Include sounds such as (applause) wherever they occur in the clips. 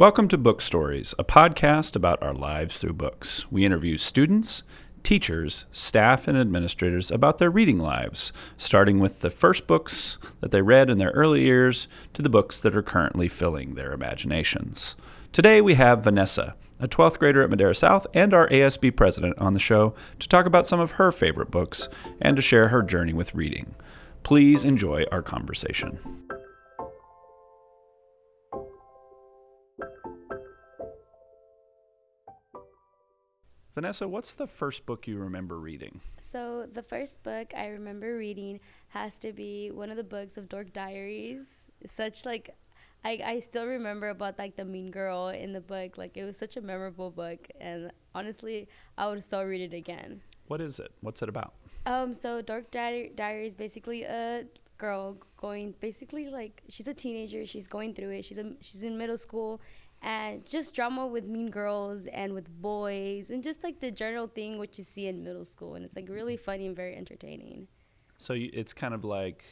Welcome to Book Stories, a podcast about our lives through books. We interview students, teachers, staff, and administrators about their reading lives, starting with the first books that they read in their early years to the books that are currently filling their imaginations. Today we have Vanessa, a 12th grader at Madera South and our ASB president, on the show to talk about some of her favorite books and to share her journey with reading. Please enjoy our conversation. Vanessa, what's the first book you remember reading? So, the first book I remember reading has to be one of the books of Dork Diaries. Such like I, I still remember about like the mean girl in the book. Like it was such a memorable book and honestly I would so read it again. What is it? What's it about? Um so Dork Di- Diary is basically a girl going basically like she's a teenager, she's going through it. She's a, she's in middle school and just drama with mean girls and with boys and just like the general thing what you see in middle school. And it's like really mm-hmm. funny and very entertaining. So you, it's kind of like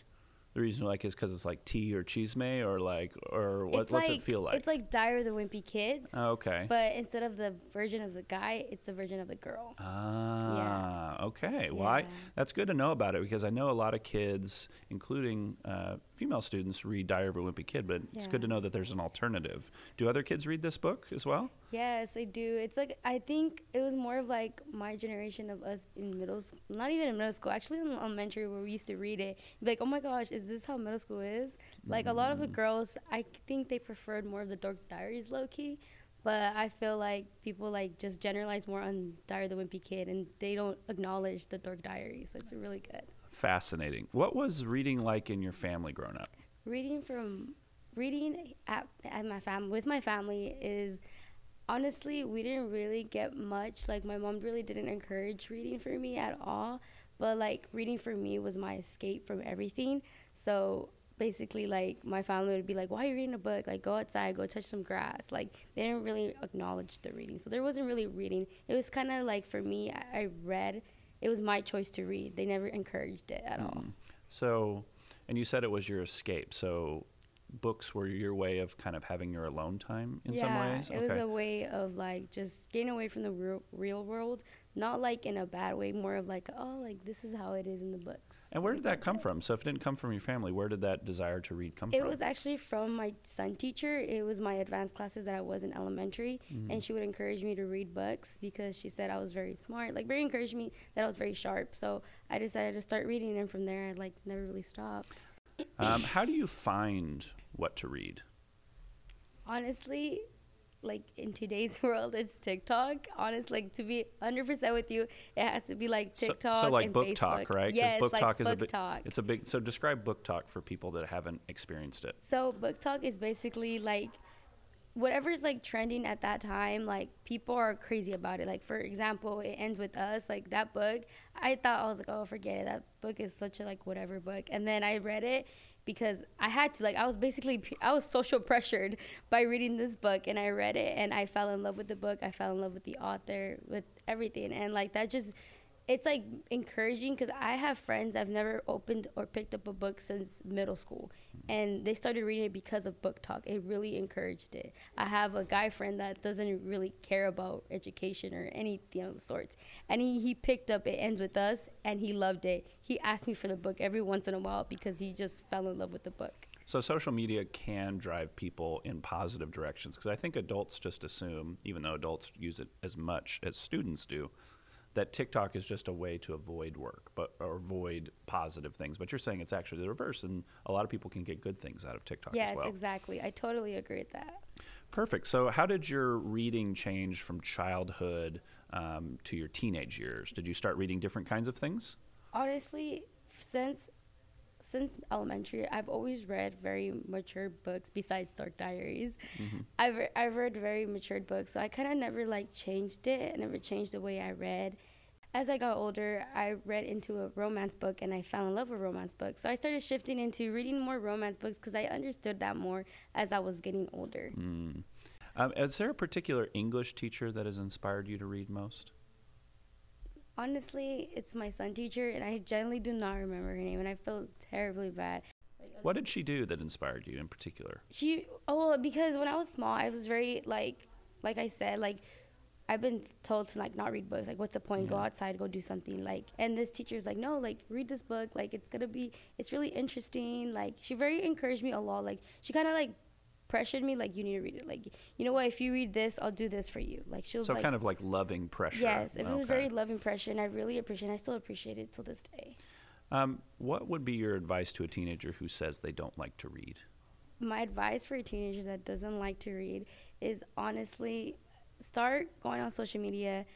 the reason you like is because it's like tea or chisme or like or what, it's what's like, it feel like it's like Diary of the Wimpy Kids oh, okay but instead of the version of the guy it's the version of the girl ah yeah. okay well I, yeah. that's good to know about it because i know a lot of kids including uh, female students read Diary of a Wimpy Kid, but it's good to know that there's an alternative. Do other kids read this book as well? Yes, I do. It's like I think it was more of like my generation of us in middle school, not even in middle school, actually in elementary where we used to read it. Like, oh my gosh, is this how middle school is? Like mm. a lot of the mm. girls, I think they preferred more of the Dork Diaries low key. But I feel like people like just generalize more on Diary of the Wimpy Kid, and they don't acknowledge the Dork Diaries. So it's really good fascinating. What was reading like in your family growing up? Reading from reading at, at my family with my family is honestly we didn't really get much. Like my mom really didn't encourage reading for me at all. But like reading for me was my escape from everything. So basically like my family would be like why are you reading a book like go outside go touch some grass like they didn't really acknowledge the reading so there wasn't really reading it was kind of like for me I, I read it was my choice to read. They never encouraged it at mm. all. So, and you said it was your escape. So, books were your way of kind of having your alone time in yeah, some ways. Okay. it was a way of like just getting away from the real, real world, not like in a bad way, more of like oh, like this is how it is in the books. And where did that come from? So if it didn't come from your family, where did that desire to read come it from? It was actually from my son teacher. It was my advanced classes that I was in elementary, mm-hmm. and she would encourage me to read books because she said I was very smart. Like very encouraged me that I was very sharp. So I decided to start reading, and from there I like never really stopped. Um, how do you find what to read? Honestly, like in today's (laughs) world it's TikTok. Honestly, like to be 100% with you, it has to be like TikTok. So, so like and book Facebook. talk, right? Yes, book like talk book is a big, talk. It's a big. So describe BookTok for people that haven't experienced it. So BookTok is basically like whatever's like trending at that time. Like people are crazy about it. Like for example, it ends with us. Like that book, I thought I was like, oh, forget it. That book is such a like whatever book. And then I read it because I had to like I was basically I was social (laughs) pressured by reading this book and I read it and I fell in love with the book. I fell in love with the author, with everything and like that just it's like encouraging because I have friends I've never opened or picked up a book since middle school, and they started reading it because of BookTok It really encouraged it. I have a guy friend that doesn't really care about education or anything of the sorts, and he he picked up It Ends with Us, and he loved it. He asked me for the book every once in a while because he just fell in love with the book. So social media can drive people in positive directions because I think adults just assume, even though adults use it as much as students do, that TikTok is just a way to avoid work, but or avoid positive things. But you're saying it's actually the reverse, and a lot of people can get good things out of TikTok yes, as well. Yes, exactly. I totally agree with that. Perfect. So, how did your reading change from childhood um, to your teenage years? Did you start reading different kinds of things? Honestly, since since elementary, I've always read very mature books besides Dork Diaries. Mm-hmm. I've, re- I've read very matured books, so I kind of never like changed it. I never changed the way I read. As I got older, I read into a romance book and I fell in love with romance books. So I started shifting into reading more romance books because I understood that more as I was getting older. Mm. Um, is there a particular English teacher that has inspired you to read most? Honestly, it's my son teacher, and I generally do not remember her name, and I feel terribly bad. What did she do that inspired you in particular? She oh well, because when I was small, I was very like like I said like I've been told to like not read books. Like, what's the point? Go outside, go do something. Like, and this teacher's like, no, like read this book. Like, it's gonna be, it's really interesting. Like, she very encouraged me a lot. Like, she kind of like pressured me, like, you need to read it. Like, you know what? If you read this, I'll do this for you. Like, she was So like, kind of like loving pressure. yes, it was Okay. very loving pressure, and I really appreciate. it. I still appreciate it till this day. Um, what would be your advice to a teenager who says they don't like to read? my advice for a teenager that doesn't like to read is honestly start going on social media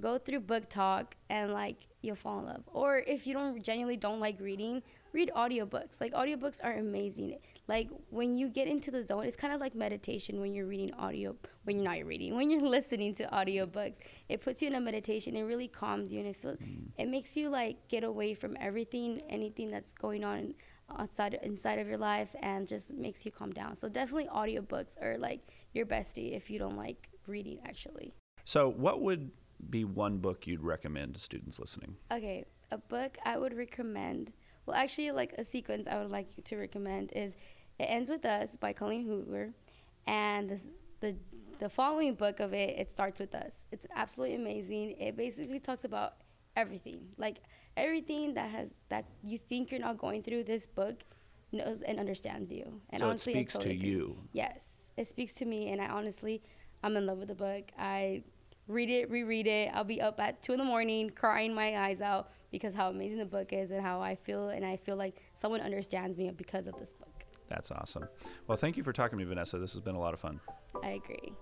go through BookTok and like you'll fall in love or if you don't genuinely don't like reading read audiobooks like audiobooks are amazing like when you get into the zone it's kind of like meditation when you're reading audio when you're not reading when you're (laughs) listening to audiobooks it puts you in a meditation it really calms you and it feels mm. it makes you like get away from everything anything that's going on outside inside of your life and just makes you calm down so definitely audiobooks are like your bestie if you don't like reading actually So, what would be one book you'd recommend to students listening? Okay, a book I would recommend. Well, actually, like a sequence I would like to recommend is "It Ends with Us" by Colleen Hoover, and this, the the following book of it it starts with us. It's absolutely amazing. It basically talks about everything, like everything that has that you think you're not going through. This book knows and understands you. And so, it honestly, I speaks totally to agree. you. Yes, it speaks to me, and I honestly, I'm in love with the book. I read it, reread it. I'll be up at two in the morning, crying my eyes out because how amazing the book is and how I feel, and I feel like someone understands me because of this book. That's awesome. Well, thank you for talking to me, Vanessa. This has been a lot of fun. I agree.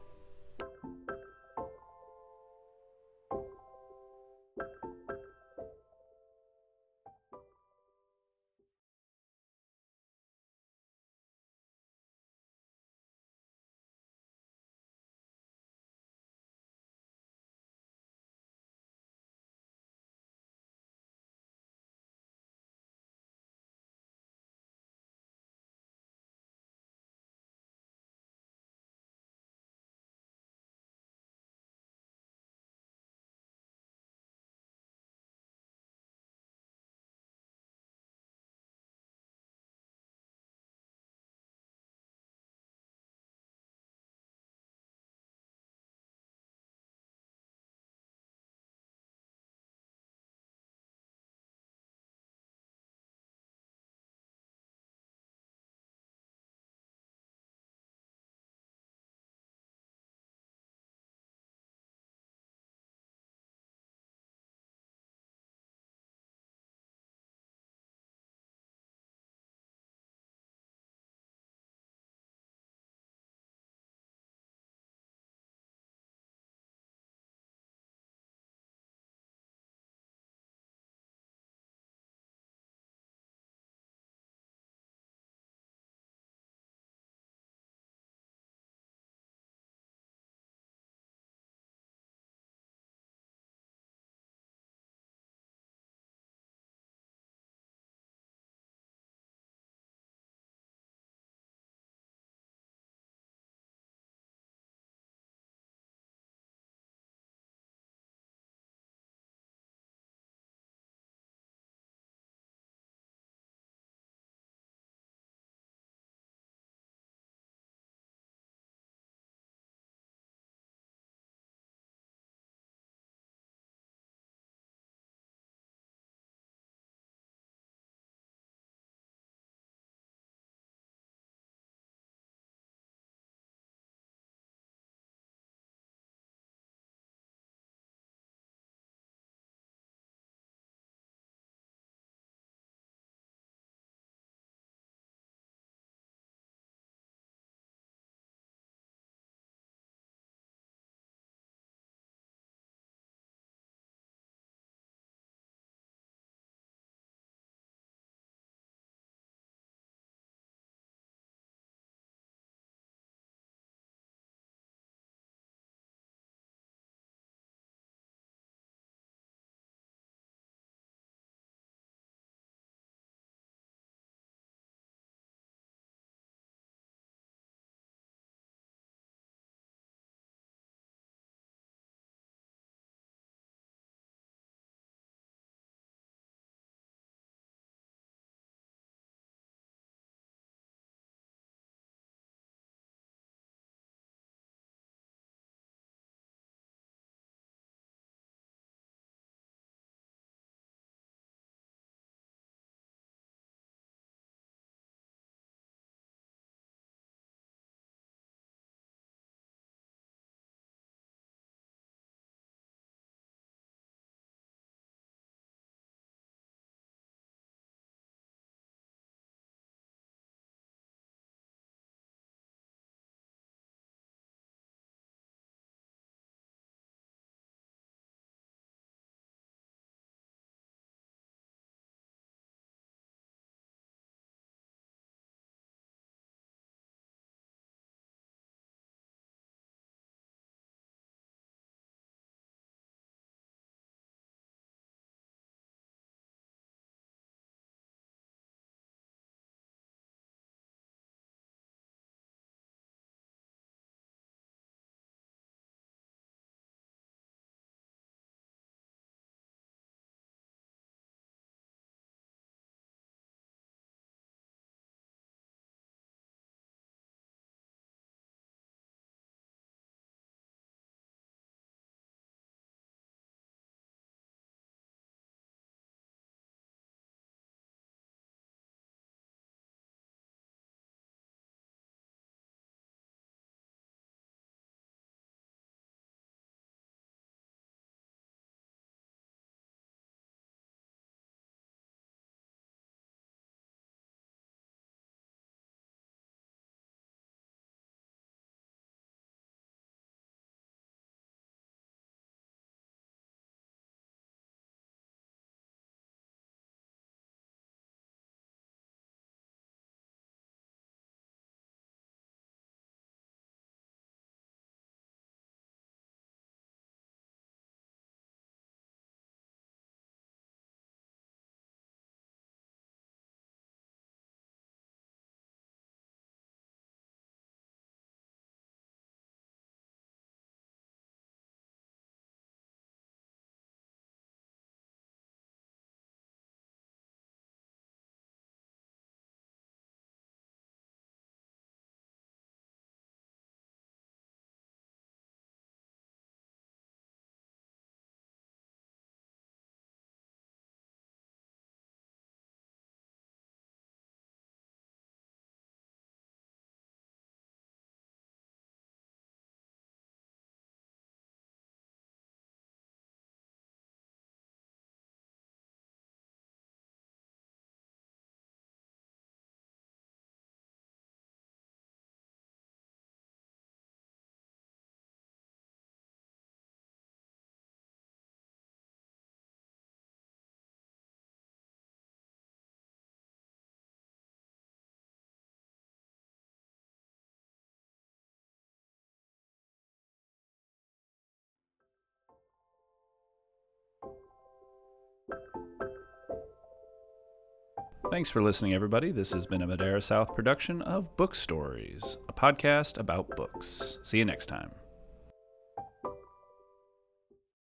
Thanks for listening, everybody. This has been a Madera South production of Book Stories, a podcast about books. See you next time.